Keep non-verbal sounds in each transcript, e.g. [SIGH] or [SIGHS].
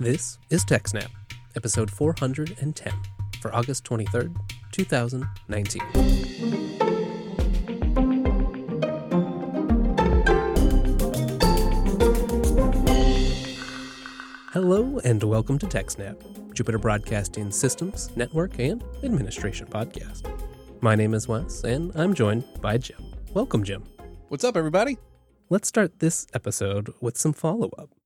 This is TechSnap, episode 410 for August 23rd, 2019. Hello and welcome to TechSnap, Jupiter Broadcasting Systems, Network, and Administration podcast. My name is Wes, and I'm joined by Jim. Welcome, Jim. What's up, everybody? Let's start this episode with some follow up.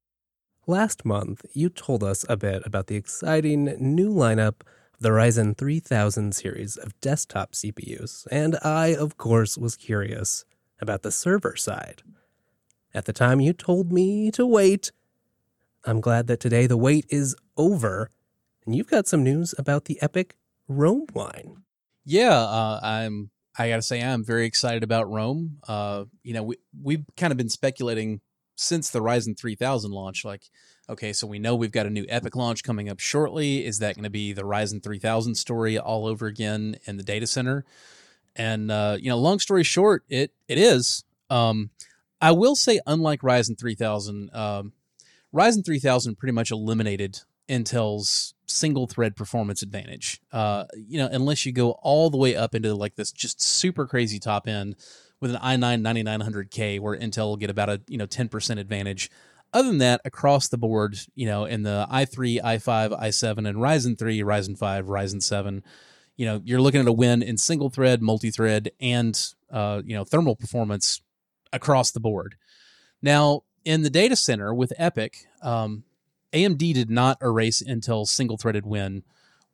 Last month, you told us a bit about the exciting new lineup of the Ryzen 3000 series of desktop CPUs, and I, of course, was curious about the server side. At the time, you told me to wait. I'm glad that today the wait is over, and you've got some news about the EPYC Rome line. Yeah, uh, I'm. I gotta say, I'm very excited about Rome. Uh, you know, we we've kind of been speculating since the Ryzen 3000 launch. Like, okay, so we know we've got a new EPYC launch coming up shortly. Is that going to be the Ryzen 3000 story all over again in the data center? And uh, you know, long story short, it it is. Um, I will say, unlike Ryzen 3000, um, Ryzen 3000 pretty much eliminated Intel's single thread performance advantage. Uh, you know, unless you go all the way up into like this just super crazy top end with an i9 9900K where Intel will get about a, you know, 10% advantage. Other than that, across the board, you know, in the i3, i5, i7, and Ryzen 3, Ryzen 5, Ryzen 7, you know, you're looking at a win in single thread, multi thread, and, uh, you know, thermal performance across the board. Now, in the data center with EPYC, um, AMD did not erase Intel's single-threaded win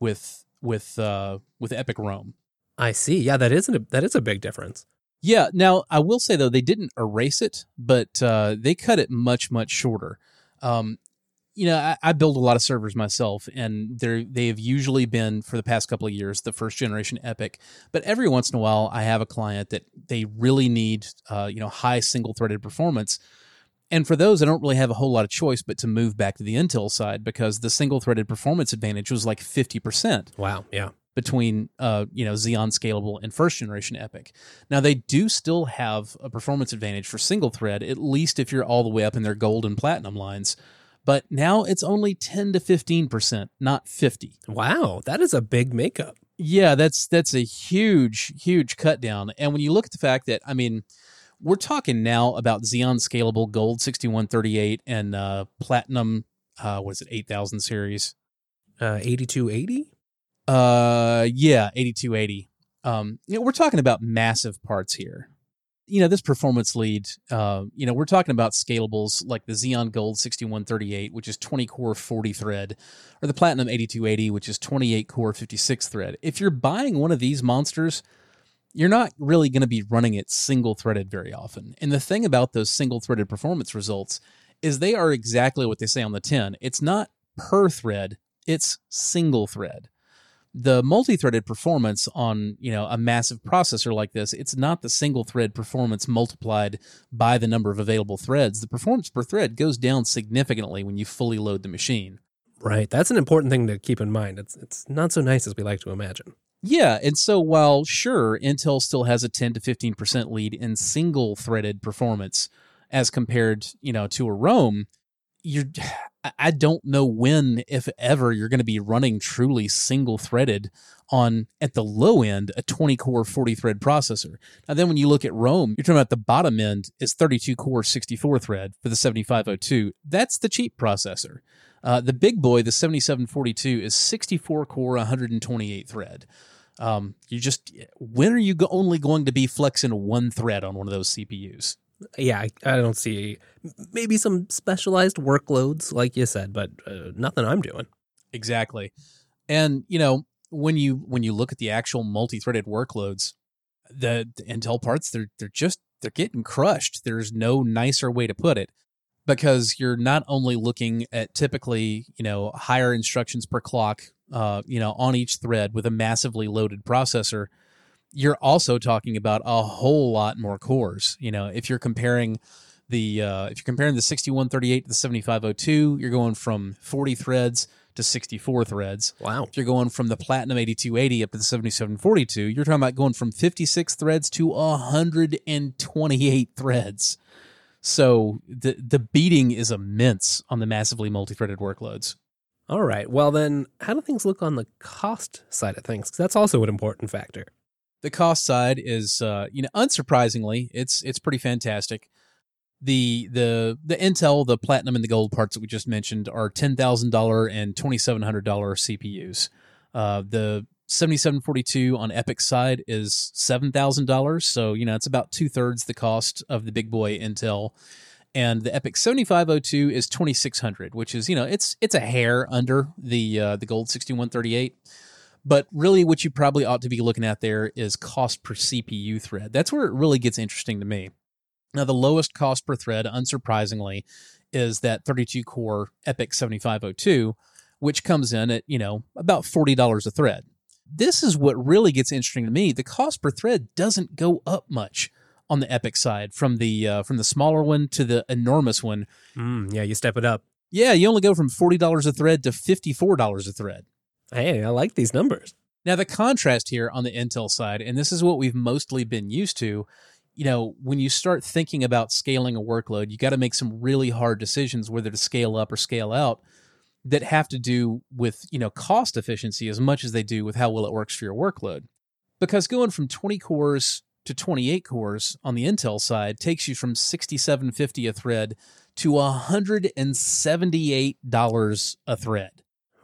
with with uh, with EPYC Rome. I see. Yeah, that isn't that is a big difference. Yeah. Now, I will say though, they didn't erase it, but uh, they cut it much much shorter. Um, you know, I, I, build a lot of servers myself, and they they have usually been for the past couple of years the first generation EPYC. But every once in a while, I have a client that they really need, uh, you know, high single threaded performance and for those, I don't really have a whole lot of choice but to move back to the Intel side because the single threaded performance advantage was like 50%. Wow. Yeah. Between uh, you know Xeon Scalable and first generation EPYC. Now they do still have a performance advantage for single thread, at least if you're all the way up in their gold and platinum lines. But now it's only 10 to 15%, not 50. Wow, that is a big makeup. Yeah, that's that's a huge, huge cut down. And when you look at the fact that, I mean, we're talking now about Xeon Scalable Gold 6138 and uh, Platinum, uh, what is it, 8000 series? Uh, 8280? Uh, yeah, 8280. Um, you know, we're talking about massive parts here. You know, this performance lead, uh, you know, we're talking about scalables like the Xeon Gold 6138, which is 20 core 40 thread, or the Platinum 8280, which is 28 core 56 thread. If you're buying one of these monsters, you're not really going to be running it single threaded very often. And the thing about those single threaded performance results is they are exactly what they say on the tin. It's not per thread, it's single thread. The multi-threaded performance on, you know, a massive processor like this, it's not the single thread performance multiplied by the number of available threads. The performance per thread goes down significantly when you fully load the machine. Right. That's an important thing to keep in mind. It's it's not so nice as we like to imagine. Yeah, and so while sure Intel still has a 10 to 15% lead in single threaded performance as compared, you know, to a Rome, you're [SIGHS] I don't know when if ever you're going to be running truly single threaded on at the low end a 20 core 40 thread processor. Now then when you look at Rome, you're talking about the bottom end is 32 core 64 thread for the 7502. That's the cheap processor. Uh, the big boy, the 7742, is 64 core, 128 thread. Um, you just when are you only going to be flexing one thread on one of those CPUs? Yeah, I, don't see maybe some specialized workloads, like you said, but uh, nothing I'm doing. Exactly, and you know when you when you look at the actual multi-threaded workloads, the, the Intel parts they're they're just they're getting crushed. There's no nicer way to put it because you're not only looking at typically, you know, higher instructions per clock, uh, you know, on each thread with a massively loaded processor, you're also talking about a whole lot more cores. You know, if you're comparing the uh, if you're comparing the 6138 to the 7502, you're going from 40 threads to 64 threads. Wow. If you're going from the Platinum 8280 up to the 7742, you're talking about going from 56 threads to 128 threads. So the the beating is immense on the massively multi-threaded workloads. All right. Well, then, how do things look on the cost side of things? Because that's also an important factor. The cost side is, uh, you know, unsurprisingly, it's it's pretty fantastic. The the the Intel, the platinum, and the gold parts that we just mentioned are ten thousand dollar and twenty seven hundred dollar CPUs. Uh, the seventy seven forty two on EPYC side is seven thousand dollars, so you know it's about two thirds the cost of the big boy Intel. And the EPYC seventy five oh two is twenty six hundred, which is you know it's it's a hair under the uh, the gold sixty one thirty eight. But really, what you probably ought to be looking at there is cost per CPU thread. That's where it really gets interesting to me. Now, the lowest cost per thread, unsurprisingly, is that 32 core EPYC 7502, which comes in at, you know, about $40 a thread. This is what really gets interesting to me. The cost per thread doesn't go up much on the EPYC side from the uh, from the smaller one to the enormous one. Mm, yeah, you step it up. Yeah, you only go from $40 a thread to $54 a thread. Hey, I like these numbers. Now, the contrast here on the Intel side, and this is what we've mostly been used to, you know, when you start thinking about scaling a workload, you got to make some really hard decisions whether to scale up or scale out that have to do with, you know, cost efficiency as much as they do with how well it works for your workload. Because going from 20 cores to 28 cores on the Intel side takes you from 6750 a thread to $178 a thread.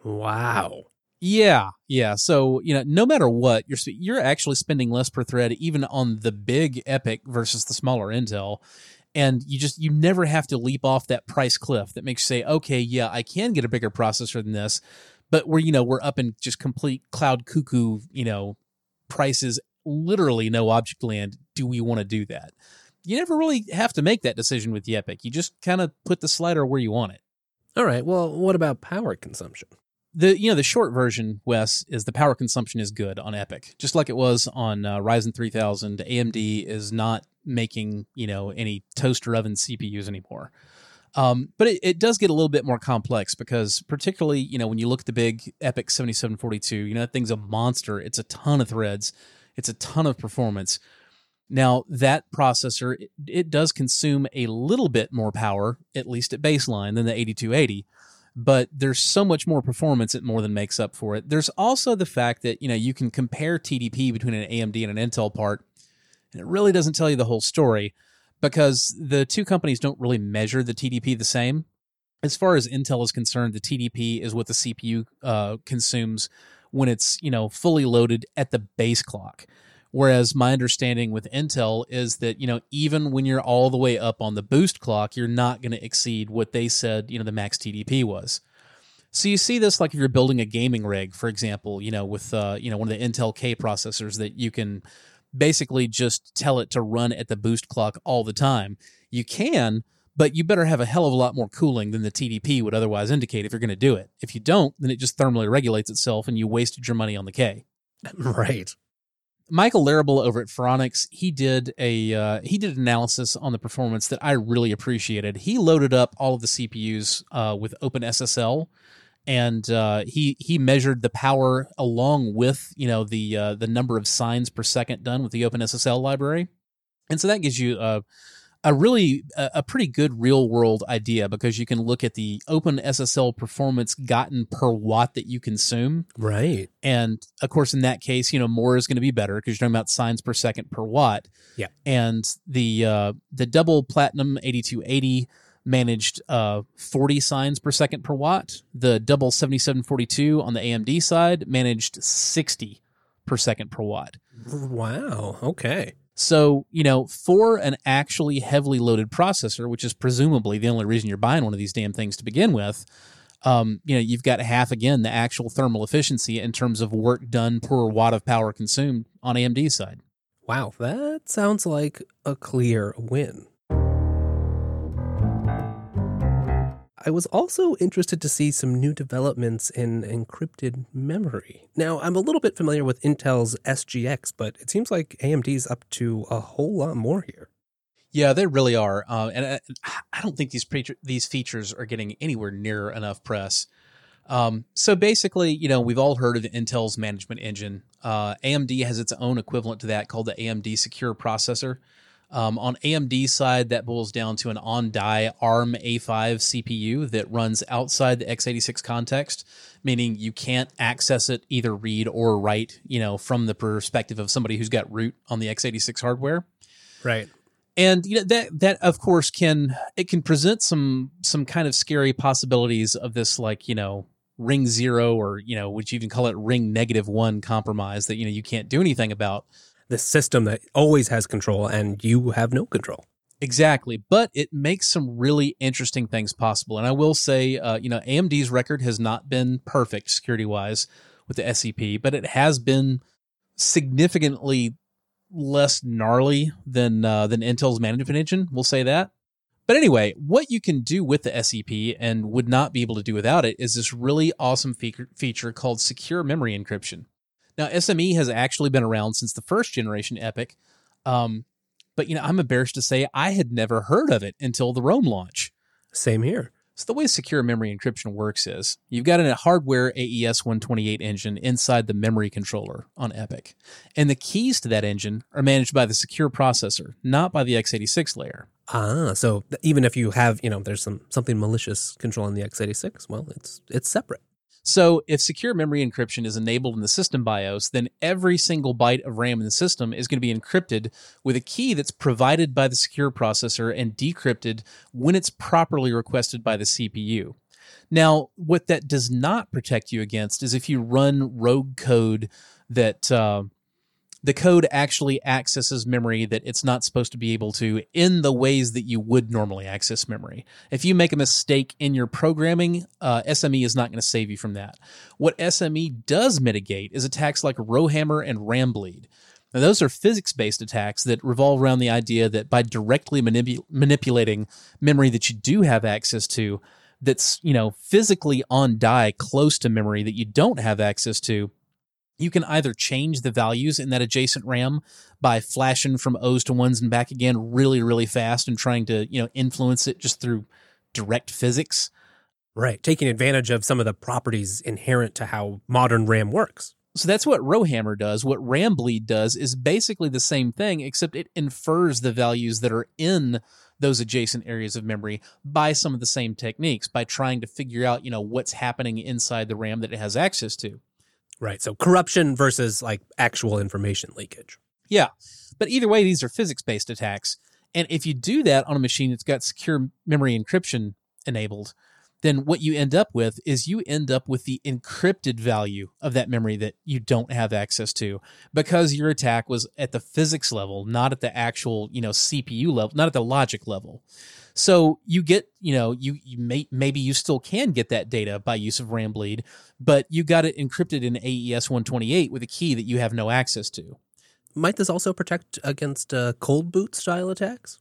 Wow. Yeah, yeah. So you know, no matter what, you're you're actually spending less per thread, even on the big EPYC versus the smaller Intel, and you just you never have to leap off that price cliff that makes you say, okay, yeah, I can get a bigger processor than this, but we're you know we're up in just complete cloud cuckoo, you know, prices, literally no object land. Do we want to do that? You never really have to make that decision with the EPYC. You just kind of put the slider where you want it. All right. Well, what about power consumption? The you know the short version wes is the power consumption is good on EPYC just like it was on uh, ryzen 3000 amd is not making you know any toaster oven cpus anymore. Um, but it, it does get a little bit more complex because particularly you know when you look at the big EPYC 7742 you know that thing's a monster. It's a ton of threads. It's a ton of performance. Now that processor it, it does consume a little bit more power at least at baseline than the 8280 but there's so much more performance it more than makes up for it. There's also the fact that, you know, you can compare TDP between an AMD and an Intel part, and it really doesn't tell you the whole story because the two companies don't really measure the TDP the same. As far as Intel is concerned, the TDP is what the CPU uh, consumes when it's, you know, fully loaded at the base clock. Whereas my understanding with Intel is that, you know, even when you're all the way up on the boost clock, you're not going to exceed what they said, you know, the max TDP was. So you see this like if you're building a gaming rig, for example, you know, with uh, you know, one of the Intel K processors that you can basically just tell it to run at the boost clock all the time. You can, but you better have a hell of a lot more cooling than the TDP would otherwise indicate if you're going to do it. If you don't, then it just thermally regulates itself and you wasted your money on the K. [LAUGHS] Right. Michael Larabel over at Phoronix, he did a uh, he did analysis on the performance that I really appreciated. He loaded up all of the CPUs uh, with OpenSSL, and uh, he he measured the power along with you know the uh, the number of signs per second done with the OpenSSL library, and so that gives you a a really a, a pretty good real world idea because you can look at the open SSL performance gotten per watt that you consume. Right. And of course, in that case, you know, more is going to be better because you're talking about signs per second per watt. Yeah. And the uh, the double platinum 8280 managed uh, 40 signs per second per watt. The double 7742 on the AMD side managed 60 per second per watt. Wow. Okay. So, you know, for an actually heavily loaded processor, which is presumably the only reason you're buying one of these damn things to begin with, um, you know, you've got half again the actual thermal efficiency in terms of work done per watt of power consumed on AMD's side. Wow. That sounds like a clear win. I was also interested to see some new developments in encrypted memory. Now, I'm a little bit familiar with Intel's SGX, but it seems like AMD's up to a whole lot more here. Yeah, they really are, uh, and I, I, don't think these pre- these features are getting anywhere near enough press. Um, so basically, you know, we've all heard of Intel's management engine. Uh, AMD has its own equivalent to that called the AMD Secure Processor. Um, on AMD side, that boils down to an on die ARM A5 CPU that runs outside the x86 context, meaning you can't access it either read or write, you know, from the perspective of somebody who's got root on the x86 hardware. Right. And you know that that of course can it can present some some kind of scary possibilities of this like, you know, ring zero or, you know, would you even call it ring negative one compromise that, you know, you can't do anything about the system that always has control and you have no control. Exactly, but it makes some really interesting things possible. And I will say, uh, you know, AMD's record has not been perfect security wise with the SEP, but it has been significantly less gnarly than uh, than Intel's management engine. We'll say that. But anyway, what you can do with the SEP and would not be able to do without it is this really awesome feature, feature called secure memory encryption. Now, SME has actually been around since the first generation EPYC. um, but you know, I'm embarrassed to say I had never heard of it until the Rome launch. Same here. So the way secure memory encryption works is you've got a hardware AES 128 engine inside the memory controller on EPYC. and the keys to that engine are managed by the secure processor, not by the x86 layer. Ah, so even if you have, you know, there's some something malicious controlling the x86, well, it's it's separate. So if secure memory encryption is enabled in the system BIOS, then every single byte of RAM in the system is going to be encrypted with a key that's provided by the secure processor and decrypted when it's properly requested by the CPU. Now, what that does not protect you against is if you run rogue code that uh, the code actually accesses memory that it's not supposed to be able to in the ways that you would normally access memory. If you make a mistake in your programming, uh, SME is not going to save you from that. What SME does mitigate is attacks like Rowhammer and Rambleed. Now, those are physics based attacks that revolve around the idea that by directly manipu- manipulating memory that you do have access to, that's you know physically on die close to memory that you don't have access to you can either change the values in that adjacent RAM by flashing from O's to ones and back again really, really fast and trying to, you know, influence it just through direct physics. Right. Taking advantage of some of the properties inherent to how modern RAM works. So that's what Rowhammer does. What Rambleed does is basically the same thing, except it infers the values that are in those adjacent areas of memory by some of the same techniques, by trying to figure out, you know, what's happening inside the RAM that it has access to. Right. So corruption versus like actual information leakage. Yeah. But either way, these are physics based attacks. And if you do that on a machine that's got secure memory encryption enabled, then what you end up with is you end up with the encrypted value of that memory that you don't have access to because your attack was at the physics level, not at the actual, you know, CPU level, not at the logic level. So you get, you know, you, you may, maybe you still can get that data by use of Rambleed, but you got it encrypted in AES 128 with a key that you have no access to. Might this also protect against uh, cold boot style attacks,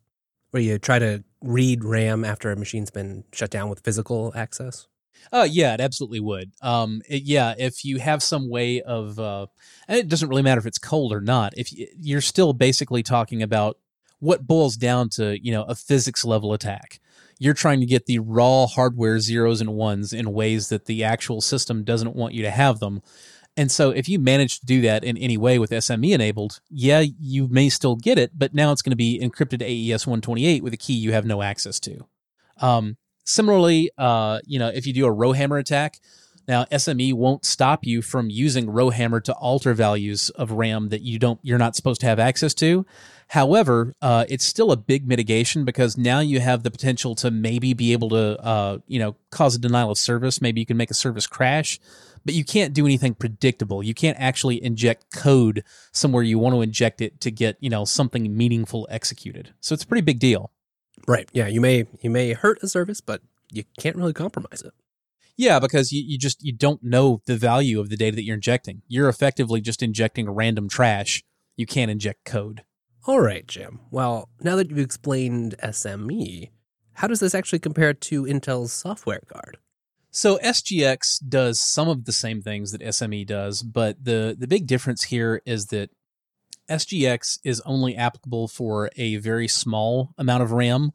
where you try to read RAM after a machine's been shut down with physical access? Uh, yeah, it absolutely would. Um, it, yeah, if you have some way of, uh, it doesn't really matter if it's cold or not. If you, you're still basically talking about what boils down to, you know, a physics level attack. You're trying to get the raw hardware zeros and ones in ways that the actual system doesn't want you to have them. And so if you manage to do that in any way with SME enabled, yeah, you may still get it, but now it's going to be encrypted AES 128 with a key you have no access to. Um, similarly, uh, you know, if you do a rowhammer attack, now SME won't stop you from using rowhammer to alter values of RAM that you don't you're not supposed to have access to. However, uh, it's still a big mitigation because now you have the potential to maybe be able to, uh, you know, cause a denial of service. Maybe you can make a service crash, but you can't do anything predictable. You can't actually inject code somewhere you want to inject it to get, you know, something meaningful executed. So it's a pretty big deal. Right. Yeah. You may you may hurt a service, but you can't really compromise it. Yeah, because you, you just you don't know the value of the data that you're injecting. You're effectively just injecting random trash. You can't inject code. All right, Jim. Well, now that you've explained SME, how does this actually compare to Intel's software guard? So SGX does some of the same things that SME does, but the the big difference here is that SGX is only applicable for a very small amount of RAM.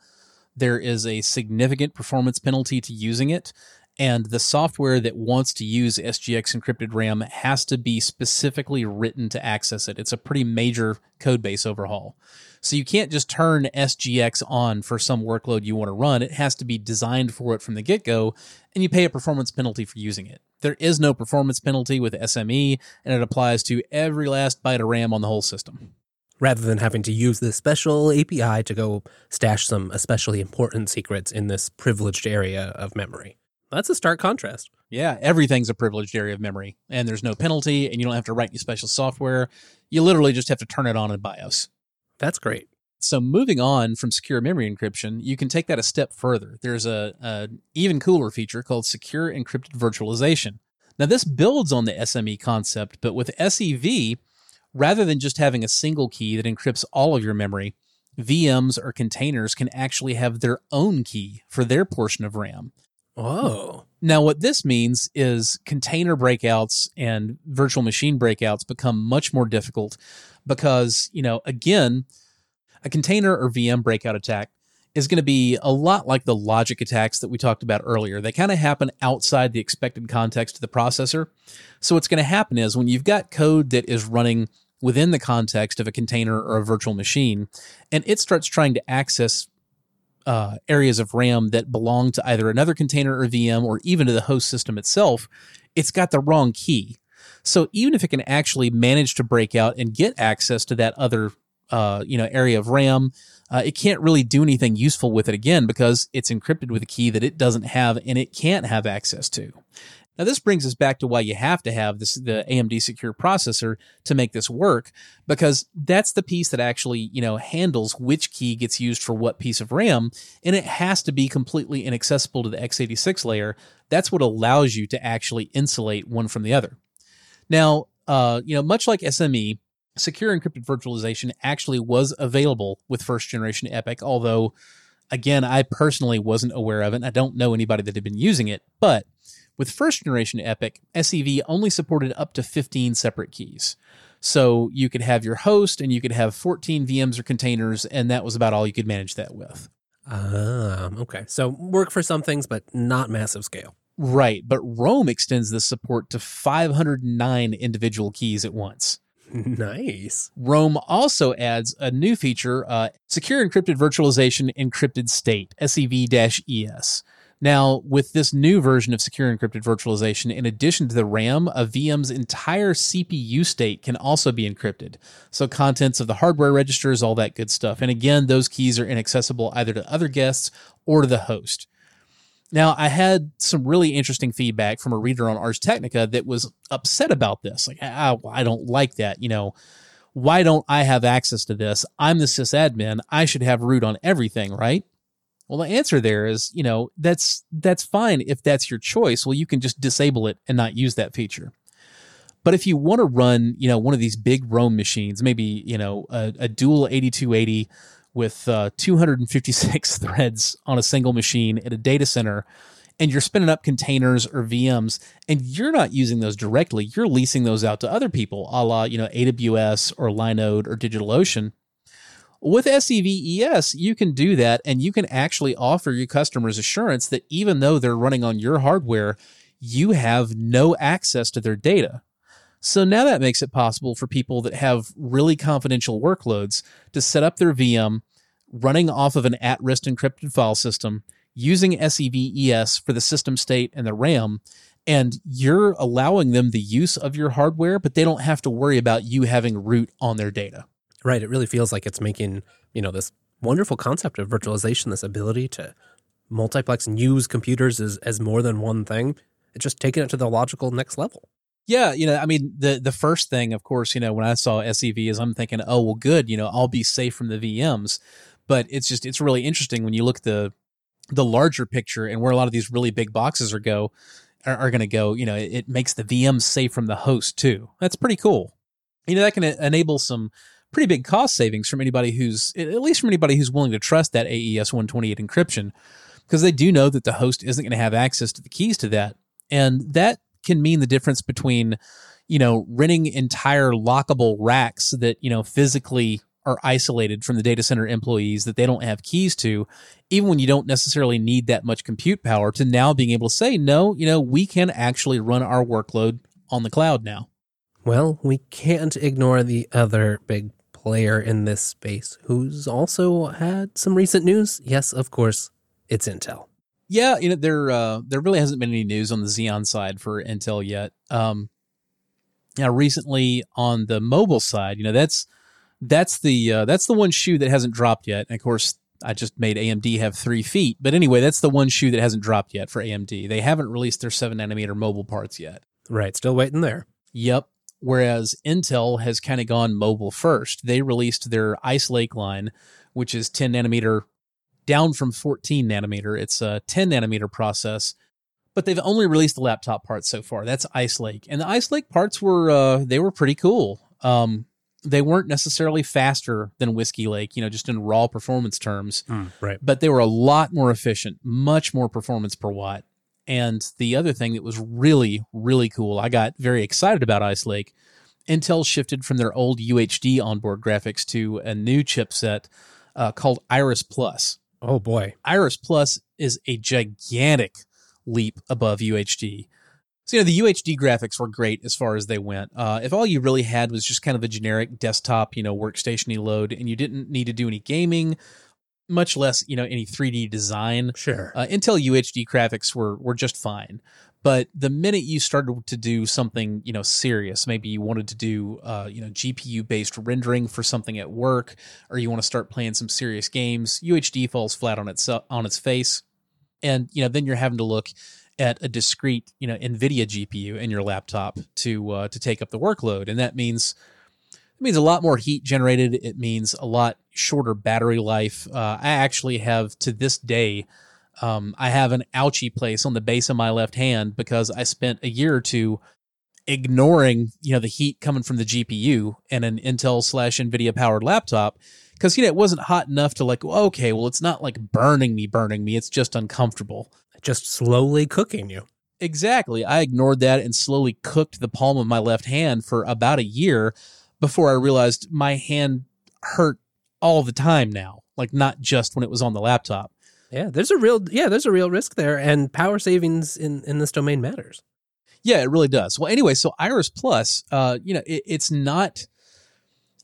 There is a significant performance penalty to using it, And the software that wants to use SGX encrypted RAM has to be specifically written to access it. It's a pretty major code base overhaul. So you can't just turn SGX on for some workload you want to run. It has to be designed for it from the get go, and you pay a performance penalty for using it. There is no performance penalty with SME, and it applies to every last byte of RAM on the whole system. Rather than having to use this special API to go stash some especially important secrets in this privileged area of memory. That's a stark contrast. Yeah, everything's a privileged area of memory, and there's no penalty, and you don't have to write any special software. You literally just have to turn it on in BIOS. That's great. So moving on from secure memory encryption, you can take that a step further. There's a, a even cooler feature called secure encrypted virtualization. Now this builds on the SME concept, but with SEV, rather than just having a single key that encrypts all of your memory, VMs or containers can actually have their own key for their portion of RAM. Oh. Now, what this means is container breakouts and virtual machine breakouts become much more difficult because, you know, again, a container or VM breakout attack is going to be a lot like the logic attacks that we talked about earlier. They kind of happen outside the expected context of the processor. So, what's going to happen is when you've got code that is running within the context of a container or a virtual machine, and it starts trying to access uh, areas of RAM that belong to either another container or VM or even to the host system itself, it's got the wrong key. So even if it can actually manage to break out and get access to that other uh, you know area of RAM, uh, it can't really do anything useful with it again because it's encrypted with a key that it doesn't have and it can't have access to. Now, this brings us back to why you have to have this, the AMD secure processor to make this work, because that's the piece that actually, you know, handles which key gets used for what piece of RAM, and it has to be completely inaccessible to the x86 layer. That's what allows you to actually insulate one from the other. Now, uh, you know, much like SME, secure encrypted virtualization actually was available with first generation EPYC, although, again, I personally wasn't aware of it. I don't know anybody that had been using it, but with first generation EPYC, SEV only supported up to 15 separate keys. So you could have your host and you could have 14 VMs or containers, and that was about all you could manage that with. Ah, okay. So work for some things, but not massive scale. Right. But Rome extends this support to 509 individual keys at once. [LAUGHS] Nice. Rome also adds a new feature uh, Secure Encrypted Virtualization Encrypted State, SEV ES. Now, with this new version of secure encrypted virtualization, in addition to the RAM, a VM's entire CPU state can also be encrypted. So, contents of the hardware registers, all that good stuff. And again, those keys are inaccessible either to other guests or to the host. Now, I had some really interesting feedback from a reader on Ars Technica that was upset about this. Like, I don't like that. You know, why don't I have access to this? I'm the sysadmin. I should have root on everything, right? Well, the answer there is, you know, that's that's fine if that's your choice. Well, you can just disable it and not use that feature. But if you want to run, you know, one of these big Rome machines, maybe you know a, a dual 8280 with uh, 256 [LAUGHS] threads on a single machine at a data center, and you're spinning up containers or VMs, and you're not using those directly, you're leasing those out to other people, a la you know AWS or Linode or DigitalOcean with SEVES, you can do that and you can actually offer your customers assurance that even though they're running on your hardware, you have no access to their data. So now that makes it possible for people that have really confidential workloads to set up their VM running off of an at risk encrypted file system using SEVES for the system state and the RAM. And you're allowing them the use of your hardware, but they don't have to worry about you having root on their data. Right. It really feels like it's making, you know, this wonderful concept of virtualization, this ability to multiplex and use computers as, as more than one thing. It's just taking it to the logical next level. Yeah, you know, I mean, the the first thing, of course, you know, when I saw SEV is I'm thinking, oh well, good, you know, I'll be safe from the VMs. But it's just it's really interesting when you look the the larger picture and where a lot of these really big boxes are go are, are going to go. You know, it, it makes the VMs safe from the host too. That's pretty cool. You know, that can enable some pretty big cost savings from anybody who's at least from anybody who's willing to trust that AES 128 encryption because they do know that the host isn't going to have access to the keys to that and that can mean the difference between you know renting entire lockable racks that you know physically are isolated from the data center employees that they don't have keys to, even when you don't necessarily need that much compute power, to now being able to say, no, you know, we can actually run our workload on the cloud now. Well, we can't ignore the other big player in this space who's also had some recent news. Yes, of course, it's Intel. Yeah, you know there uh, there really hasn't been any news on the Xeon side for Intel yet. Um, now, recently on the mobile side, you know that's that's the uh, that's the one shoe that hasn't dropped yet. And of course, I just made AMD have three feet, but anyway, that's the one shoe that hasn't dropped yet for AMD. They haven't released their seven nanometer mobile parts yet. Right, still waiting there. Yep. Whereas Intel has kind of gone mobile first. They released their Ice Lake line, which is 10 nanometer down from 14 nanometer. It's a 10 nanometer process, but they've only released the laptop parts so far. That's Ice Lake, and the Ice Lake parts were uh, they were pretty cool. Um, they weren't necessarily faster than Whiskey Lake, you know, just in raw performance terms, mm, right? But they were a lot more efficient, much more performance per watt. And the other thing that was really, really cool, I got very excited about Ice Lake. Intel shifted from their old UHD onboard graphics to a new chipset uh, called Iris Plus. Oh boy. Iris Plus is a gigantic leap above UHD. So, you know, the UHD graphics were great as far as they went. Uh, if all you really had was just kind of a generic desktop, you know, workstationy load, and you didn't need to do any gaming, much less, you know, any 3D design. Sure. Uh, Intel UHD graphics were were just fine. But the minute you started to do something, you know, serious, maybe you wanted to do, uh, you know, GPU based rendering for something at work, or you want to start playing some serious games, UHD falls flat on its on its face, and you know, then you're having to look at a discrete, you know, NVIDIA GPU in your laptop to uh, to take up the workload, and that means it means a lot more heat generated. It means a lot shorter battery life. Uh, I actually have to this day um, I have an ouchy place on the base of my left hand because I spent a year or two ignoring, you know, the heat coming from the GPU and an Intel slash NVIDIA powered laptop because, you know, it wasn't hot enough to like, okay, well, it's not like burning me, burning me. It's just uncomfortable. Just slowly cooking you. Exactly. I ignored that and slowly cooked the palm of my left hand for about a year before I realized my hand hurt all the time now, like not just when it was on the laptop. Yeah, there's a real yeah, there's a real risk there, and power savings in in this domain matters. Yeah, it really does. Well, anyway, so Iris Plus, uh, you know, it, it's not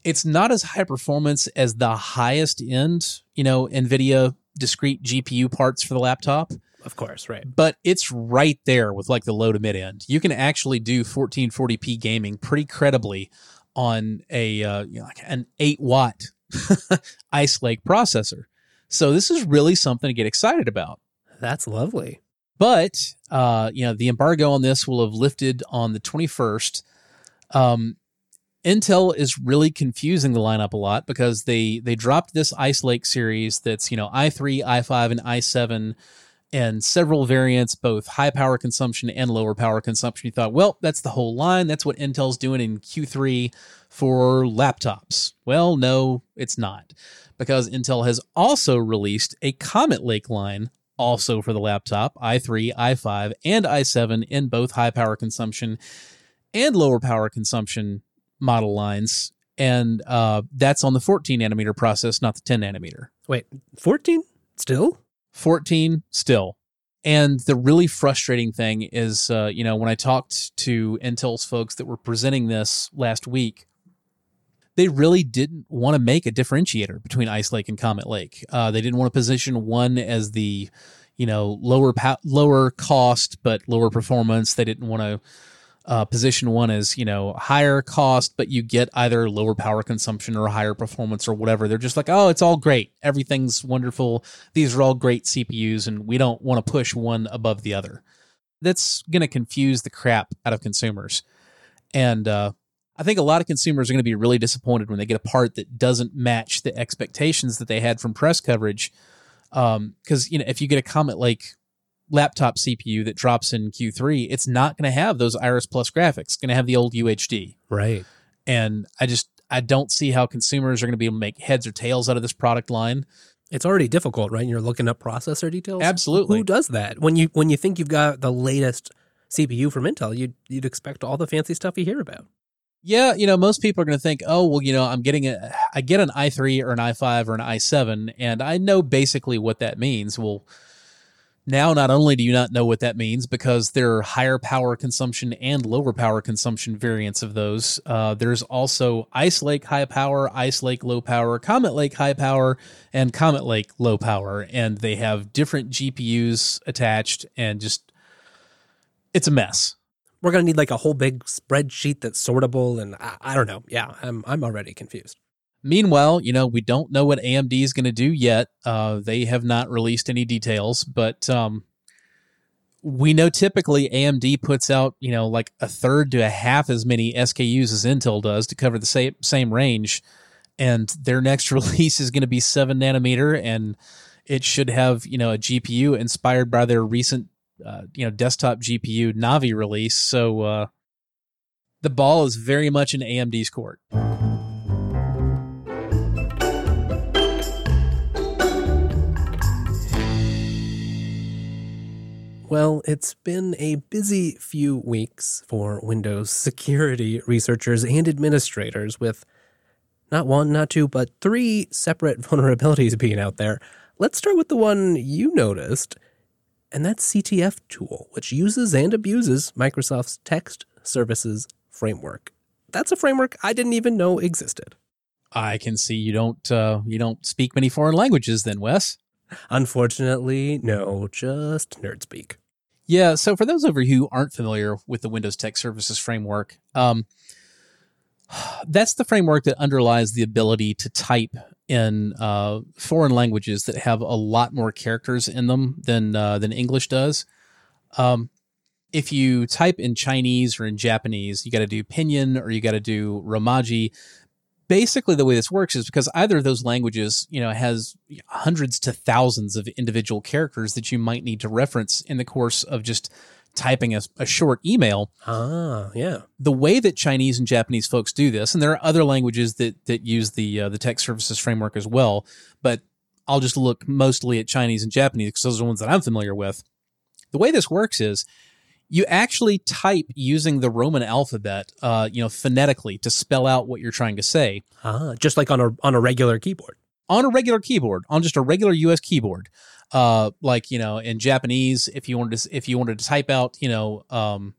it's not as high performance as the highest end, you know, NVIDIA discrete GPU parts for the laptop. Of course, right. But it's right there with like the low to mid end. You can actually do 1440p gaming pretty credibly on a uh, you know, like an eight watt [LAUGHS] Ice Lake processor. So this is really something to get excited about. That's lovely. But uh, you know, the embargo on this will have lifted on the 21st. Um, Intel is really confusing the lineup a lot because they they dropped this Ice Lake series that's you know i3, i5, and i7, and several variants, both high power consumption and lower power consumption. You thought, well, that's the whole line. That's what Intel's doing in Q3 for laptops. Well, no, it's not because Intel has also released a Comet Lake line also for the laptop, i3, i5, and i7 in both high power consumption and lower power consumption model lines. And uh, that's on the 14 nanometer process, not the 10 nanometer. Wait, 14 still? 14 still. And the really frustrating thing is, uh, you know, when I talked to Intel's folks that were presenting this last week, they really didn't want to make a differentiator between Ice Lake and Comet Lake. Uh, they didn't want to position one as the, you know, lower po- lower cost but lower performance. They didn't want to uh, position one is you know higher cost, but you get either lower power consumption or higher performance or whatever. They're just like, oh, it's all great, everything's wonderful. These are all great CPUs, and we don't want to push one above the other. That's going to confuse the crap out of consumers, and uh, I think a lot of consumers are going to be really disappointed when they get a part that doesn't match the expectations that they had from press coverage. Because um, you know, if you get a Comet Lake laptop CPU that drops in Q3, it's not going to have those Iris Plus graphics. It's going to have the old UHD. Right. And I just I don't see how consumers are going to be able to make heads or tails out of this product line. It's already difficult, right? You're looking up processor details. Absolutely. Who does that? When you when you think you've got the latest CPU from Intel, you'd you'd expect all the fancy stuff you hear about. Yeah, you know, most people are going to think, oh, well, you know, I'm getting a, I get an i3 or an i5 or an i7, and I know basically what that means. Well, now not only do you not know what that means because there are higher power consumption and lower power consumption variants of those. Uh, there's also Ice Lake high power, Ice Lake low power, Comet Lake high power, and Comet Lake low power, and they have different GPUs attached, and just it's a mess we're gonna need like a whole big spreadsheet that's sortable, and I, I don't know. Yeah, I'm I'm already confused. Meanwhile, you know, we don't know what AMD is going to do yet. Uh, they have not released any details, but um, we know typically AMD puts out, you know, like a third to a half as many SKUs as Intel does to cover the same same range. And their next [LAUGHS] release is going to be seven nanometer, and it should have, you know, a GPU inspired by their recent uh, you know desktop GPU Navi release. So uh, the ball is very much in AMD's court. Well, it's been a busy few weeks for Windows security researchers and administrators with not one, not two, but three separate [LAUGHS] vulnerabilities being out there. Let's start with the one you noticed and that's CTF tool, which uses and abuses Microsoft's text services framework. That's a framework I didn't even know existed. I can see you don't uh, you don't speak many foreign languages then, Wes. Unfortunately, no, just nerd speak. Yeah, so for those of you who aren't familiar with the Windows Text Services framework, um, [SIGHS] that's the framework that underlies the ability to type in uh, foreign languages that have a lot more characters in them than uh, than English does. Um, if you type in Chinese or in Japanese, you got to do Pinyin or you got to do Romaji. Basically, the way this works is because either of those languages, you know, has hundreds to thousands of individual characters that you might need to reference in the course of just typing a, a, short email. Ah, yeah. The way that Chinese and Japanese folks do this, and there are other languages that that use the uh, the text services framework as well, but I'll just look mostly at Chinese and Japanese because those are the ones that I'm familiar with. The way this works is you actually type using the Roman alphabet, uh, you know, phonetically to spell out what you're trying to say. Ah, just like on a on a regular keyboard. On a regular keyboard, on just a regular US keyboard uh, like you know in Japanese, if you wanted to if you wanted to type out you know um,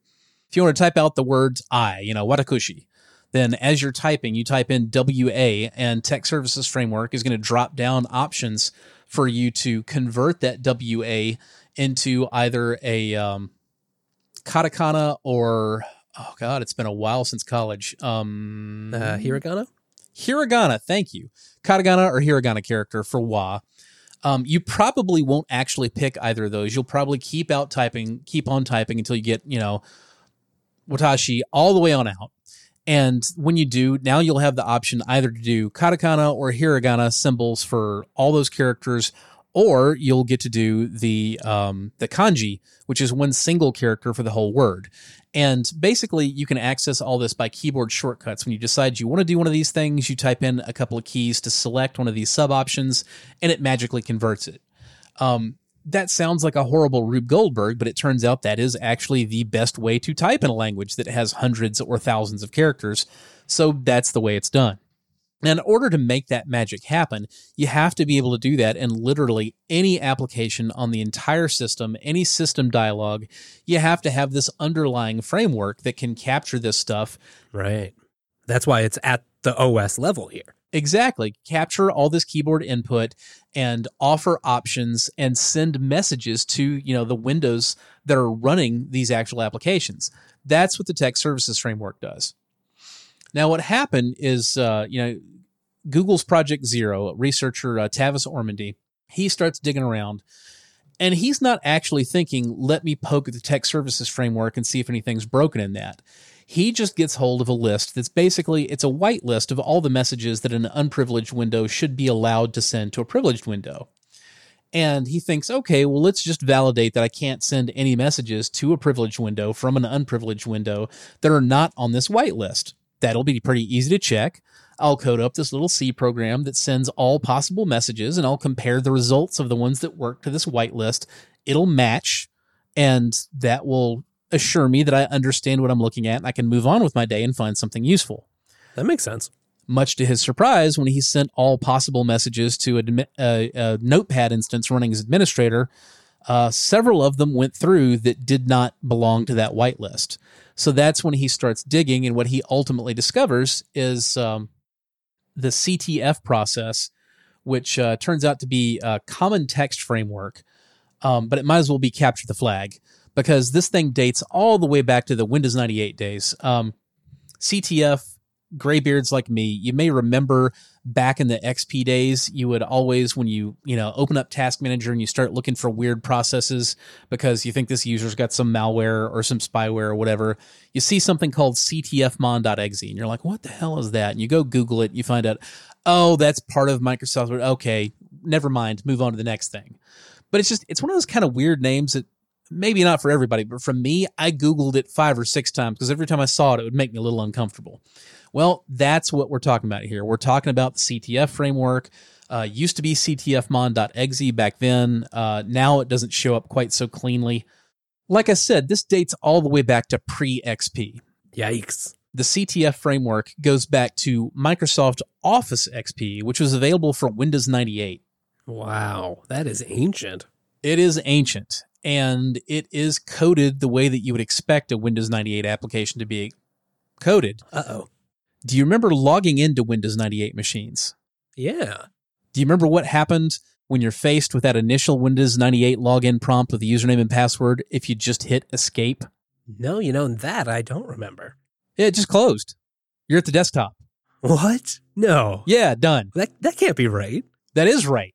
if you want to type out the words I, you know watakushi, then as you're typing, you type in WA, and Text Services Framework is going to drop down options for you to convert that WA into either a um, katakana or oh god, it's been a while since college. Um, uh, hiragana. Hiragana, thank you. Katakana or hiragana character for wa. Um, you probably won't actually pick either of those. You'll probably keep out typing, keep on typing until you get, you know, Watashi all the way on out. And when you do, now you'll have the option either to do katakana or hiragana symbols for all those characters, or you'll get to do the um, the kanji, which is one single character for the whole word. And basically, you can access all this by keyboard shortcuts. When you decide you want to do one of these things, you type in a couple of keys to select one of these sub options, and it magically converts it. Um, that sounds like a horrible Rube Goldberg, but it turns out that is actually the best way to type in a language that has hundreds or thousands of characters. So that's the way it's done. And in order to make that magic happen, you have to be able to do that in literally any application on the entire system, any system dialog. You have to have this underlying framework that can capture this stuff. Right. That's why it's at the OS level here. Exactly. Capture all this keyboard input and offer options and send messages to, you know, the windows that are running these actual applications. That's what the text services framework does. Now, what happened is, uh, you know, Google's Project Zero, researcher uh, Tavis Ormandy, he starts digging around and he's not actually thinking, let me poke at the text services framework and see if anything's broken in that. He just gets hold of a list that's basically it's a white list of all the messages that an unprivileged window should be allowed to send to a privileged window. And he thinks, okay, well, let's just validate that I can't send any messages to a privileged window from an unprivileged window that are not on this whitelist. That'll be pretty easy to check. I'll code up this little C program that sends all possible messages and I'll compare the results of the ones that work to this whitelist. It'll match and that will assure me that I understand what I'm looking at and I can move on with my day and find something useful. That makes sense. Much to his surprise, when he sent all possible messages to a, a, a notepad instance running as administrator, uh, several of them went through that did not belong to that whitelist. So that's when he starts digging, and what he ultimately discovers is um, the CTF process, which uh, turns out to be a common text framework, um, but it might as well be capture the flag because this thing dates all the way back to the Windows 98 days. Um, CTF graybeards like me, you may remember back in the XP days, you would always, when you, you know, open up Task Manager and you start looking for weird processes because you think this user's got some malware or some spyware or whatever, you see something called ctfmon.exe and you're like, what the hell is that? And you go Google it, you find out, oh, that's part of Microsoft. Okay, never mind, move on to the next thing. But it's just, it's one of those kind of weird names that maybe not for everybody, but for me, I Googled it five or six times because every time I saw it, it would make me a little uncomfortable. Well, that's what we're talking about here. We're talking about the CTF framework. Uh, used to be ctfmon.exe back then. Uh, now it doesn't show up quite so cleanly. Like I said, this dates all the way back to pre XP. Yikes. The CTF framework goes back to Microsoft Office XP, which was available for Windows 98. Wow, that is ancient. It is ancient and it is coded the way that you would expect a Windows 98 application to be coded. Uh oh. Do you remember logging into Windows 98 machines? Yeah. Do you remember what happened when you're faced with that initial Windows 98 login prompt with the username and password if you just hit escape? No, you know, that I don't remember. Yeah, it just closed. You're at the desktop. What? No. Yeah, done. That that can't be right. That is right.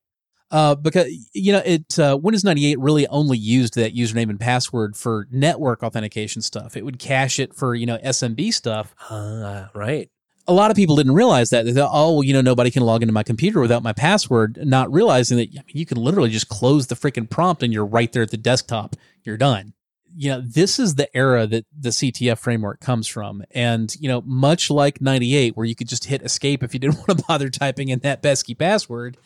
Uh, because you know it uh, Windows 98 really only used that username and password for network authentication stuff. It would cache it for you know SMB stuff. Uh, right. A lot of people didn't realize that. They thought, oh, well, you know, nobody can log into my computer without my password. Not realizing that I mean, you can literally just close the freaking prompt and you're right there at the desktop. You're done. You know, this is the era that the CTF framework comes from. And, you know, much like 98, where you could just hit escape if you didn't [LAUGHS] want to bother typing in that pesky password,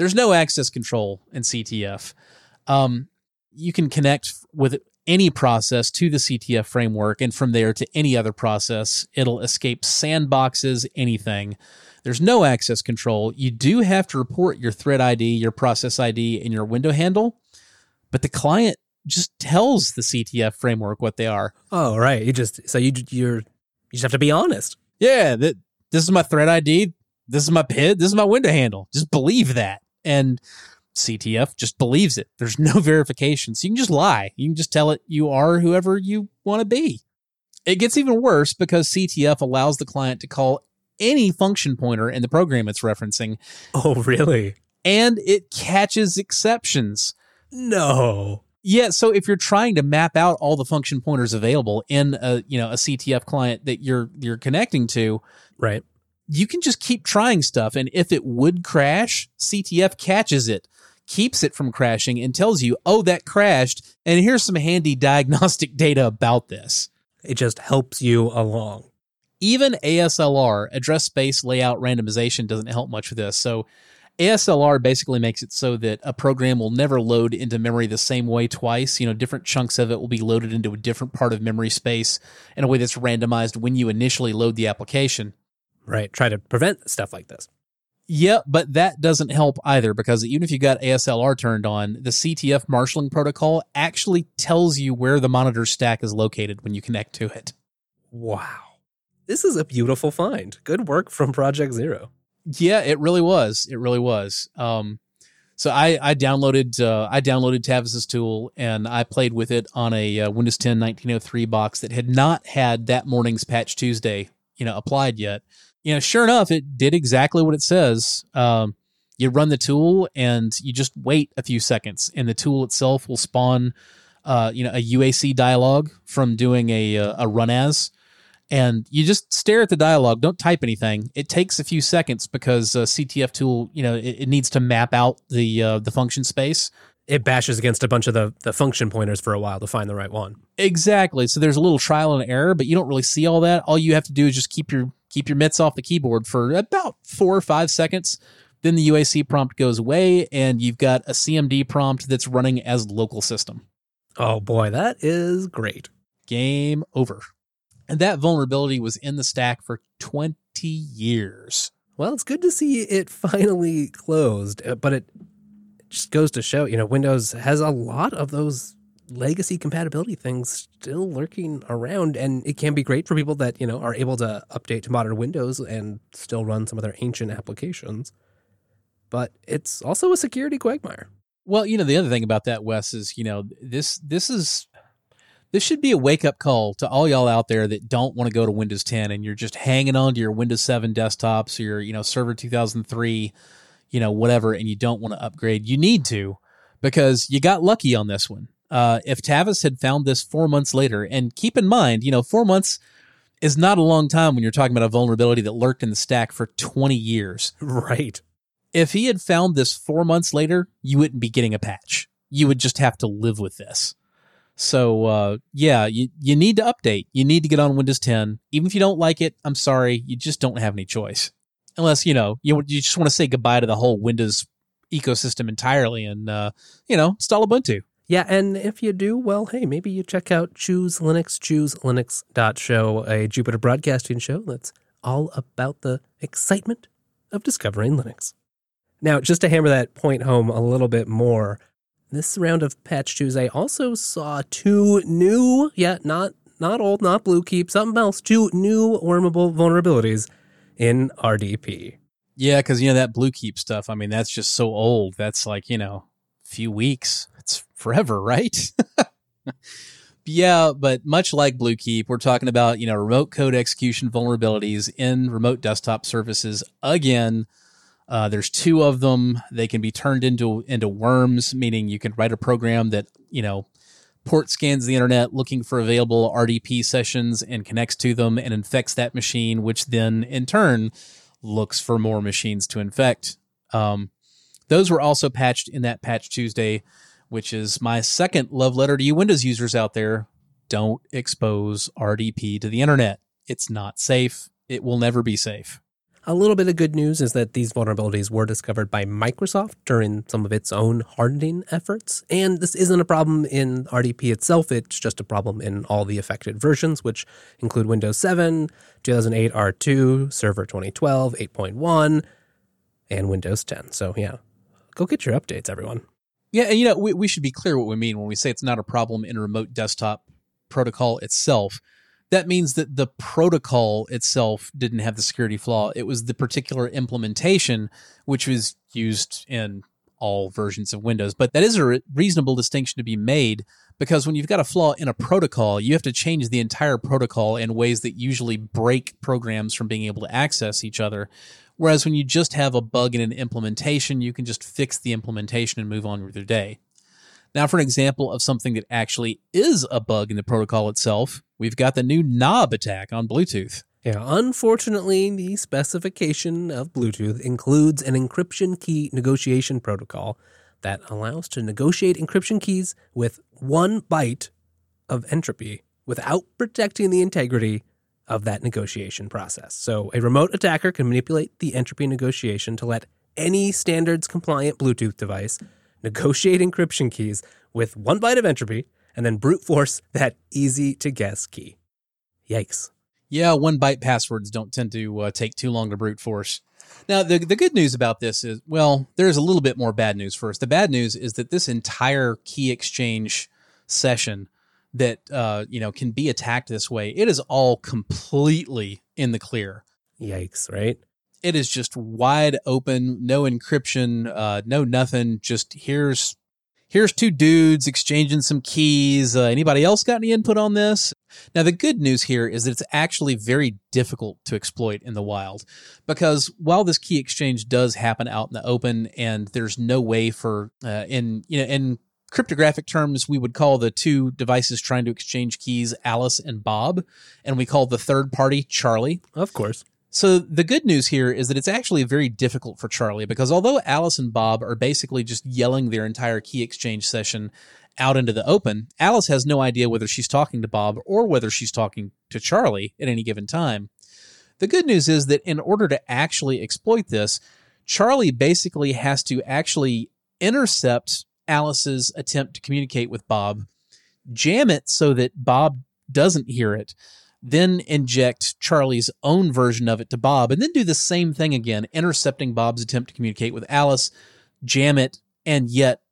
there's no access control in CTF. Um, you can connect with any process to the CTF framework, and from there to any other process. It'll escape sandboxes, anything. There's no access control. You do have to report your thread ID, your process ID, and your window handle, but the client just tells the CTF framework what they are. Oh, right. You just so you you're you just have to be honest. Yeah, that this is my thread ID. This is my PID. This is my window handle. Just believe that. And CTF just believes it. There's no [LAUGHS] verification. So you can just lie. You can just tell it you are whoever you want to be. It gets even worse because CTF allows the client to call any function pointer in the program it's referencing. Oh, really? And it catches exceptions. No. Yeah, so if you're trying to map out all the function pointers available in a, you know, a CTF client that you're you're connecting to, right you can just keep trying stuff. And if it would crash, CTF catches it, keeps it from crashing, and tells you, oh, that crashed. And here's some handy [LAUGHS] diagnostic data about this. It just helps you along. Even ASLR, address space layout randomization, doesn't help much with this. So, ASLR basically makes it so that a program will never load into memory the same way twice. You know, different chunks of it will be loaded into a different part of memory space in a way that's randomized when you initially load the application right? Try to prevent stuff like this. Yeah, but that doesn't help either because even if you got ASLR turned on, the CTF marshaling protocol actually tells you where the monitor stack is located when you connect to it. Wow. This is a beautiful find. Good work from Project Zero. Yeah, it really was. It really was. Um, so I, I downloaded uh, I downloaded Tavis's tool and I played with it on a uh, Windows 10 1903 box that had not had that morning's Patch Tuesday, you know, applied yet you know, sure enough, it did exactly what it says. Um, you run the tool and you just wait a few seconds, and the tool itself will spawn, uh, you know, a UAC dialog from doing a a run as, and you just stare at the dialog. Don't type anything. It takes a few seconds because uh, CTF tool, you know, it, it, needs to map out the uh, the function space. It bashes against a bunch of the the function pointers for a while to find the right one. Exactly. So there's a little trial and error, but you don't really see all that. All you have to do is just keep your keep your mitts off the keyboard for about four or five seconds. Then the UAC prompt goes away, and you've got a CMD prompt that's running as local system. Oh boy, that is great. game over. And that vulnerability was in the stack for 20 years. Well, it's good to see it [LAUGHS] finally closed, uh, but it just goes to show, you know, Windows has a lot of those legacy compatibility things still lurking around and it can be great for people that, you know, are able to update to modern Windows and still run some of their ancient applications. But it's also a security quagmire. Well, you know, the other thing about that, Wes, is, you know, this this is this should be a wake up call to all y'all out there that don't want to go to Windows 10 and you're just hanging on to your Windows 7 desktops or your, you know, Server 2003, you know, whatever, and you don't want to upgrade. You need to because you got lucky on this one. Uh, if Tavis had found this four months later, and keep in mind, you know, four months is not a long time when you're talking about a vulnerability that lurked in the stack for 20 years. Right. If he had found this four months later, you wouldn't be getting a patch. You would just have to live with this. So uh, yeah, you you need to update. You need to get on Windows 10. Even if you don't like it, I'm sorry, you just don't have any choice. Unless you know you you just want to say goodbye to the whole Windows ecosystem entirely and uh, you know install Ubuntu. Yeah, and if you do, well, hey, maybe you check out Choose Linux, chooselinux.show, a Jupiter broadcasting show that's all about the excitement of discovering Linux. Now, just to hammer that point home a little bit more, this round of Patch Tuesday also saw two new, yeah, not not old, not Bluekeep, something else, two new wormable vulnerabilities in RDP. Yeah, because you know that Bluekeep stuff. I mean, that's just so old. That's like you know, few weeks. It's forever, right? [LAUGHS] yeah, but much like Bluekeep, we're talking about you know remote code execution vulnerabilities in remote desktop services again. Uh, there's two of them. They can be turned into into worms, meaning you can write a program that you know port scans the internet looking for available RDP sessions and connects to them and infects that machine, which then in turn looks for more machines to infect. Um, those were also patched in that Patch Tuesday, which is my second love letter to you Windows users out there. Don't expose RDP to the internet. It's not safe. It will never be safe. A little bit of good news is that these vulnerabilities were discovered by Microsoft during some of its own hardening efforts. And this isn't a problem in RDP itself, it's just a problem in all the affected versions, which include Windows 7, 2008 R2, Server 2012, 8.1, and Windows 10. So, yeah, go get your updates, everyone. Yeah, and you know, we, we should be clear what we mean when we say it's not a problem in remote desktop protocol itself that means that the protocol itself didn't have the security flaw. It was the particular implementation which was used in all versions of Windows. But that is a reasonable distinction to be made because when you've got a flaw in a protocol, you have to change the entire protocol in ways that usually break programs from being able to access each other. Whereas when you just have a bug in an implementation, you can just fix the implementation and move on with your day. Now, for an example of something that actually is a bug in the protocol itself, we've got the new knob attack on Bluetooth. Yeah, unfortunately, the specification of Bluetooth includes an encryption key negotiation protocol that allows to negotiate encryption keys with one byte of entropy without protecting the integrity of that negotiation process. So, a remote attacker can manipulate the entropy negotiation to let any standards compliant Bluetooth device negotiate encryption keys with one byte of entropy, and then brute force that easy to guess key. Yikes. Yeah, one byte passwords don't tend to uh, take too long to brute force. Now, the, the good news about this is, well, there's a little bit more bad news first. The bad news is that this entire key exchange session that uh, you know can be attacked this way, it is all completely in the clear. Yikes! Right? it is just wide open, no encryption, uh, no nothing. Just here's here's two dudes exchanging some keys. Uh, anybody else got any input on this? Now, the good news here is that it's actually very difficult to exploit in the wild because while this key exchange does happen out in the open and there's no way for, uh, in, you know, in cryptographic terms, we would call the two devices trying to exchange keys Alice and Bob, and we call the third party Charlie. Of course. So the good news here is that it's actually very difficult for Charlie because although Alice and Bob are basically just yelling their entire key exchange session out into the open, Alice has no idea whether she's talking to Bob or whether she's talking to Charlie at any given time. The good news is that in order to actually exploit this, Charlie basically has to actually intercept Alice's attempt to communicate with Bob, jam it so that Bob doesn't hear it, then inject Charlie's own version of it to Bob, and then do the same thing again, intercepting Bob's attempt to communicate with Alice, jam it, and yet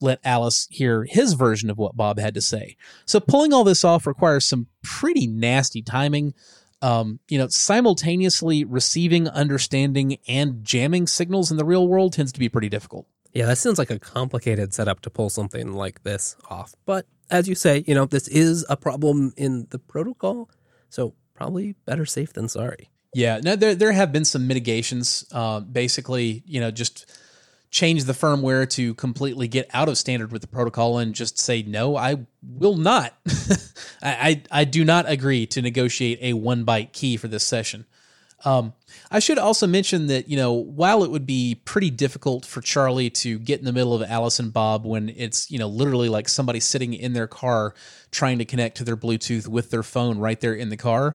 let Alice hear his version of what Bob had to say. So pulling all this off requires some pretty nasty timing. Um, you know, simultaneously receiving, understanding, and jamming signals in the real world tends to be pretty difficult. Yeah, that sounds like a complicated setup to pull something like this off. But as you say, you know, this is a problem in the protocol. So probably better safe than sorry. Yeah, no, there there have been some mitigations. Uh, basically, you know, just change the firmware to completely get out of standard with the protocol and just say no, I will not. [LAUGHS] I, I, I do not agree to negotiate a one byte key for this session. Um, I should also mention that you know while it would be pretty difficult for Charlie to get in the middle of Alice and Bob when it's you know literally like somebody sitting in their car trying to connect to their Bluetooth with their phone right there in the car.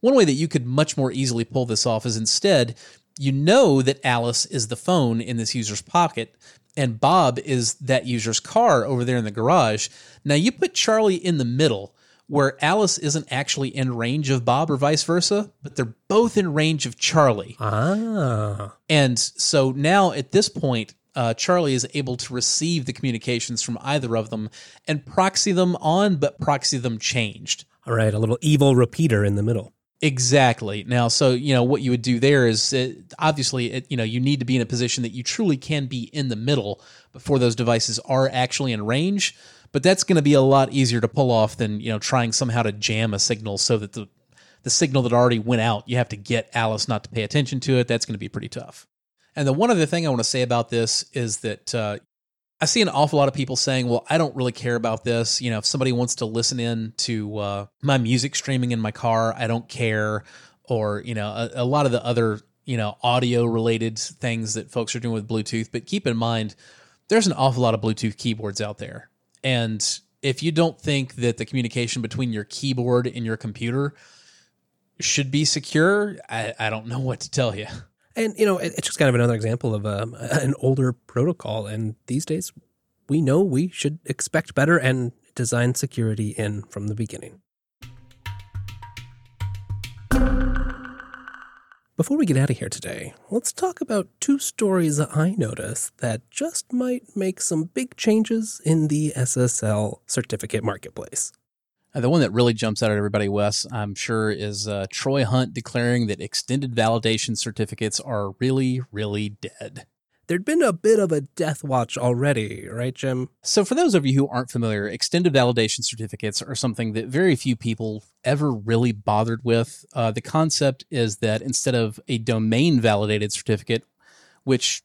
One way that you could much more easily pull this off is instead you know that Alice is the phone in this user's pocket and Bob is that user's car over there in the garage. Now you put Charlie in the middle where Alice isn't actually in range of Bob or vice versa, but they're both in range of Charlie. Ah. And so now at this point, uh, Charlie is able to receive the communications from either of them and proxy them on, but proxy them changed. All right, a little evil repeater in the middle. Exactly. Now, so you know what you would do there is it, obviously, it, you know, you need to be in a position that you truly can be in the middle before those devices are actually in range but that's going to be a lot easier to pull off than you know trying somehow to jam a signal so that the the signal that already went out you have to get alice not to pay attention to it. That's going to be pretty tough. And the one other thing i want to say about this is that uh, i see an awful lot of people saying well i don't really care about this. You know if somebody wants to listen in to uh, my music streaming in my car i don't care. Or you know a, a lot of the other you know audio related things that folks are doing with bluetooth. But keep in mind there's an awful lot of bluetooth keyboards out there and if you don't think that the communication between your keyboard and your computer should be secure, I, I don't know what to tell you. And you know, it's just kind of another example of um, [LAUGHS] an older protocol. And these days, we know we should expect better and design security in from the beginning. Before we get out of here today, let's talk about two stories I noticed that just might make some big changes in the SSL certificate marketplace. Uh, the one that really jumps out at everybody, Wes, I'm sure, is uh, Troy Hunt declaring that extended validation certificates are really, really dead there'd been a bit of a death watch already, right, Jim? So, for those of you who aren't familiar, extended validation certificates are something that very few people ever really bothered with. Uh, the concept is that instead of a domain validated certificate, which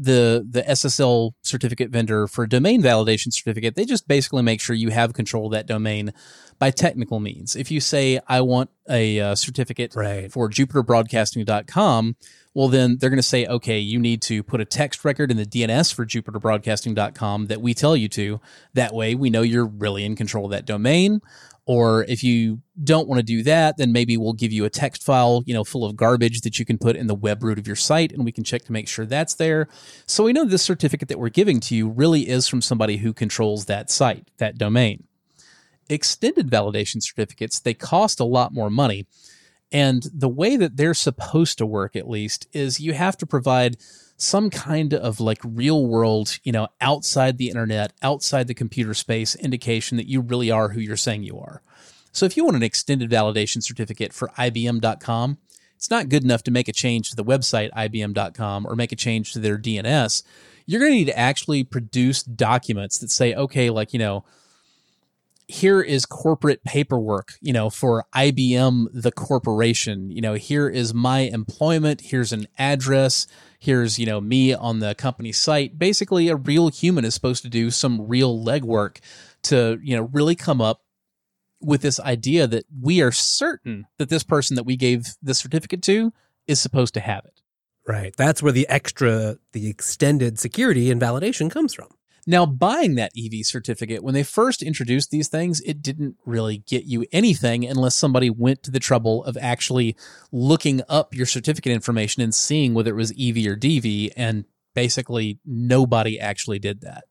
the the SSL certificate vendor for domain validation certificate, they just basically make sure you have control of that domain by technical means. If you say I want a uh, certificate right. for jupiterbroadcasting.com, well then they're going to say okay you need to put a text record in the dns for jupiterbroadcasting.com that we tell you to that way we know you're really in control of that domain or if you don't want to do that then maybe we'll give you a text file you know full of garbage that you can put in the web root of your site and we can check to make sure that's there. So we know this certificate that we're giving to you really is from somebody who controls that site that domain. Extended validation certificates they cost a lot more money. And the way that they're supposed to work, at least, is you have to provide some kind of like real world, you know, outside the internet, outside the computer space indication that you really are who you're saying you are. So if you want an extended validation certificate for IBM.com, it's not good enough to make a change to the website IBM.com or make a change to their DNS. You're going to need to actually produce documents that say, okay, like, you know, here is corporate paperwork, you know, for IBM, the corporation. You know, here is my employment. Here's an address. Here's, you know, me on the company site. Basically, a real human is supposed to do some real legwork to, you know, really come up with this idea that we are certain that this person that we gave the certificate to is supposed to have it. Right. That's where the extra, the extended security and validation comes from. Now, buying that EV certificate, when they first introduced these things, it didn't really get you anything unless somebody went to the trouble of actually looking up your certificate information and seeing whether it was EV or DV. And basically, nobody actually did that.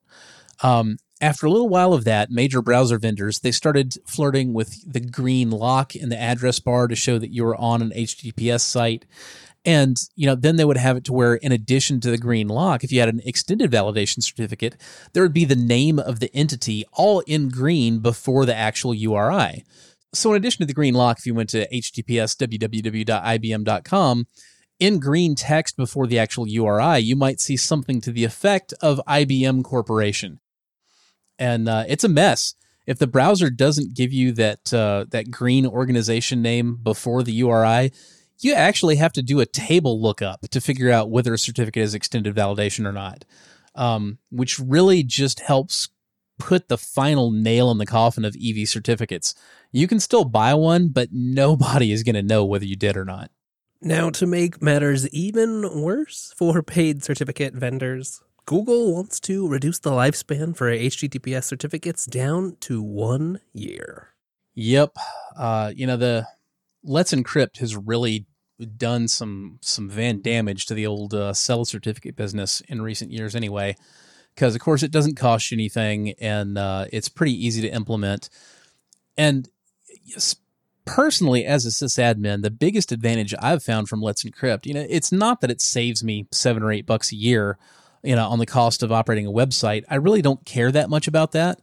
Um, after a little while of that, major browser vendors they started flirting with the green lock in the address bar to show that you were on an HTTPS site. And you know, then they would have it to where, in addition to the green lock, if you had an extended validation certificate, there would be the name of the entity all in green before the actual URI. So, in addition to the green lock, if you went to https www.ibm.com, in green text before the actual URI, you might see something to the effect of IBM Corporation, and uh, it's a mess. If the browser doesn't give you that uh, that green organization name before the URI, you actually have to do a table lookup to figure out whether a certificate is extended validation or not, um, which really just helps put the final nail in the coffin of EV certificates. You can still buy one, but [LAUGHS] nobody is going to know whether you did or not. Now, to make matters even worse for paid certificate vendors, Google wants to reduce the lifespan for HTTPS certificates down to one year. Yep. Uh, you know, the Let's Encrypt has really done some some van damage to the old uh, sell certificate business in recent years anyway because of course it doesn't cost you anything and uh, it's pretty easy to implement. And personally as a sysadmin the biggest advantage i've found from let's encrypt you know it's not that it saves me seven or eight bucks a year you know on the cost of operating a website. I really don't care that much about that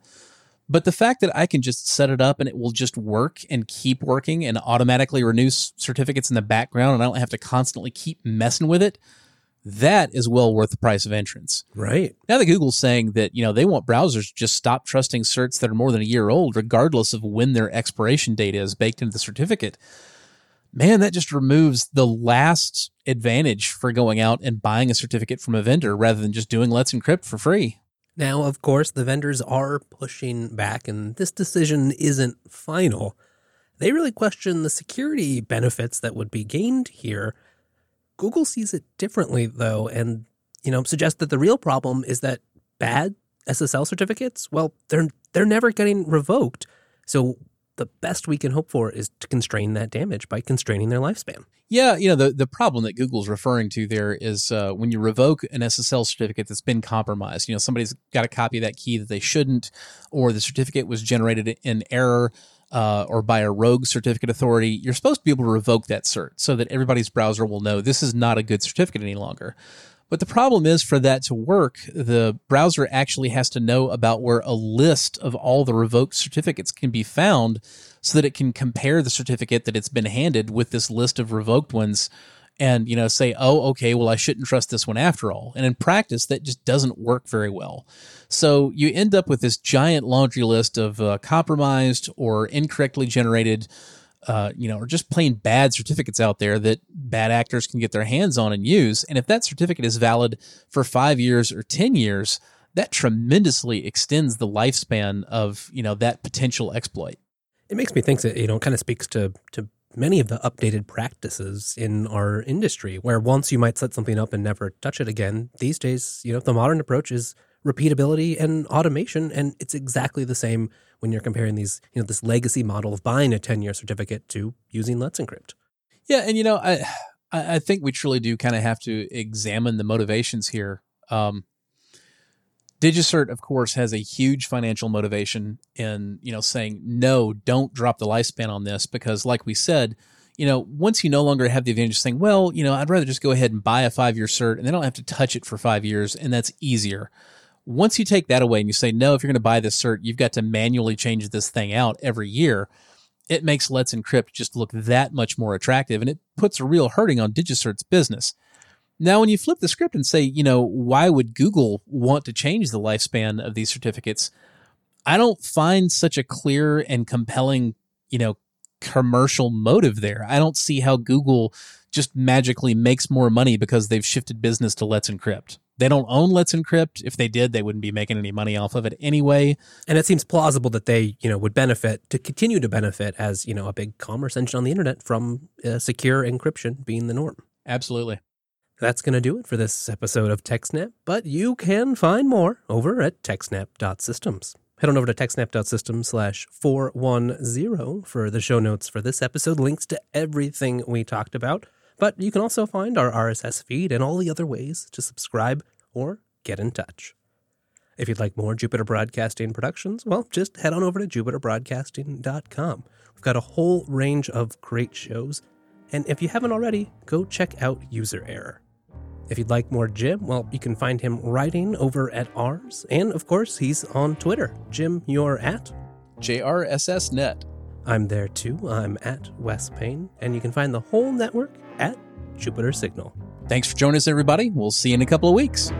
but the fact that I can just set it up and it will just work and keep working and automatically renew certificates in the background and I don't have to constantly keep messing with it, that is well worth the price of entrance. Right. Now that Google's saying that, you know, they want browsers to just stop trusting certs that are more than a year old, regardless of when their expiration date is baked into the certificate. Man, that just removes the last advantage for going out and buying a certificate from a vendor rather than just doing Let's Encrypt for free. Now, of course, the vendors are pushing back, and this decision isn't final. They really question the security benefits that would be gained here. Google sees it differently, though, and you know suggests that the real problem is that bad SSL certificates, well, they're they're never getting revoked. So the best we can hope for is to constrain that damage by constraining their lifespan. Yeah, you know the the problem that Google's referring to there is uh, when you revoke an SSL certificate that's been compromised. You know, somebody's got a copy of that key that they shouldn't, or the certificate was generated in error. Uh, or by a rogue certificate authority, you're supposed to be able to revoke that cert so that everybody's browser will know this is not a good certificate any longer. But the problem is for that to work, the browser actually has to know about where a list of all the revoked certificates can be found so that it can compare the certificate that it's been handed with this list of revoked ones and you know say oh okay well i shouldn't trust this one after all. And in practice that just doesn't work very well. So you end up with this giant laundry list of uh, compromised or incorrectly generated uh, you know, or just plain bad certificates out there that bad actors can get their hands on and use. And if that certificate is valid for five years or 10 years, that tremendously extends the lifespan of, you know, that potential exploit. It makes me think that, you know, it kind of speaks to, to many of the updated practices in our industry where once you might set something up and never touch it again, these days, you know, the modern approach is repeatability and automation. And it's exactly the same when you're comparing these, you know, this legacy model of buying a 10 year certificate to using Let's Encrypt. Yeah. And, you know, I, I think we truly do kind of have to examine the motivations here. Um, DigiCert, of course, has a huge financial motivation in, you know, saying, no, don't drop the lifespan on this because, like we said, you know, once you no longer have the advantage of saying, well, you know, I'd rather just go ahead and buy a five year cert and they don't have to touch it for five years, and that's easier. Once you take that away and you say, no, if you're going to buy this cert, you've got to manually change this thing out every year, it makes Let's Encrypt just look that much more attractive and it puts a real hurting on DigiCert's business. Now, when you flip the script and say, you know, why would Google want to change the lifespan of these certificates? I don't find such a clear and compelling, you know, commercial motive there. I don't see how Google just magically makes more money because they've shifted business to Let's Encrypt. They don't own Let's Encrypt. If they did, they wouldn't be making any money off of it anyway. And it seems plausible that they, you know, would benefit to continue to benefit as, you know, a big commerce engine on the internet from uh, secure encryption being the norm. Absolutely. That's going to do it for this episode of TechSnap, but you can find more over at techsnap.systems. Head on over to techsnap.systems slash 410 for the show notes for this episode, links to everything we talked about. But you can also find our RSS feed and all the other ways to subscribe or get in touch. If you'd like more Jupiter Broadcasting productions, well, just head on over to jupiterbroadcasting.com. We've got a whole range of great shows. And if you haven't already, go check out User Error. If you'd like more Jim, well, you can find him writing over at Ars. And of course, he's on Twitter. Jim, you're at? JRSSNet. I'm there too. I'm at Wes Payne. And you can find the whole network at Jupiter Signal. Thanks for joining us, everybody. We'll see you in a couple of weeks.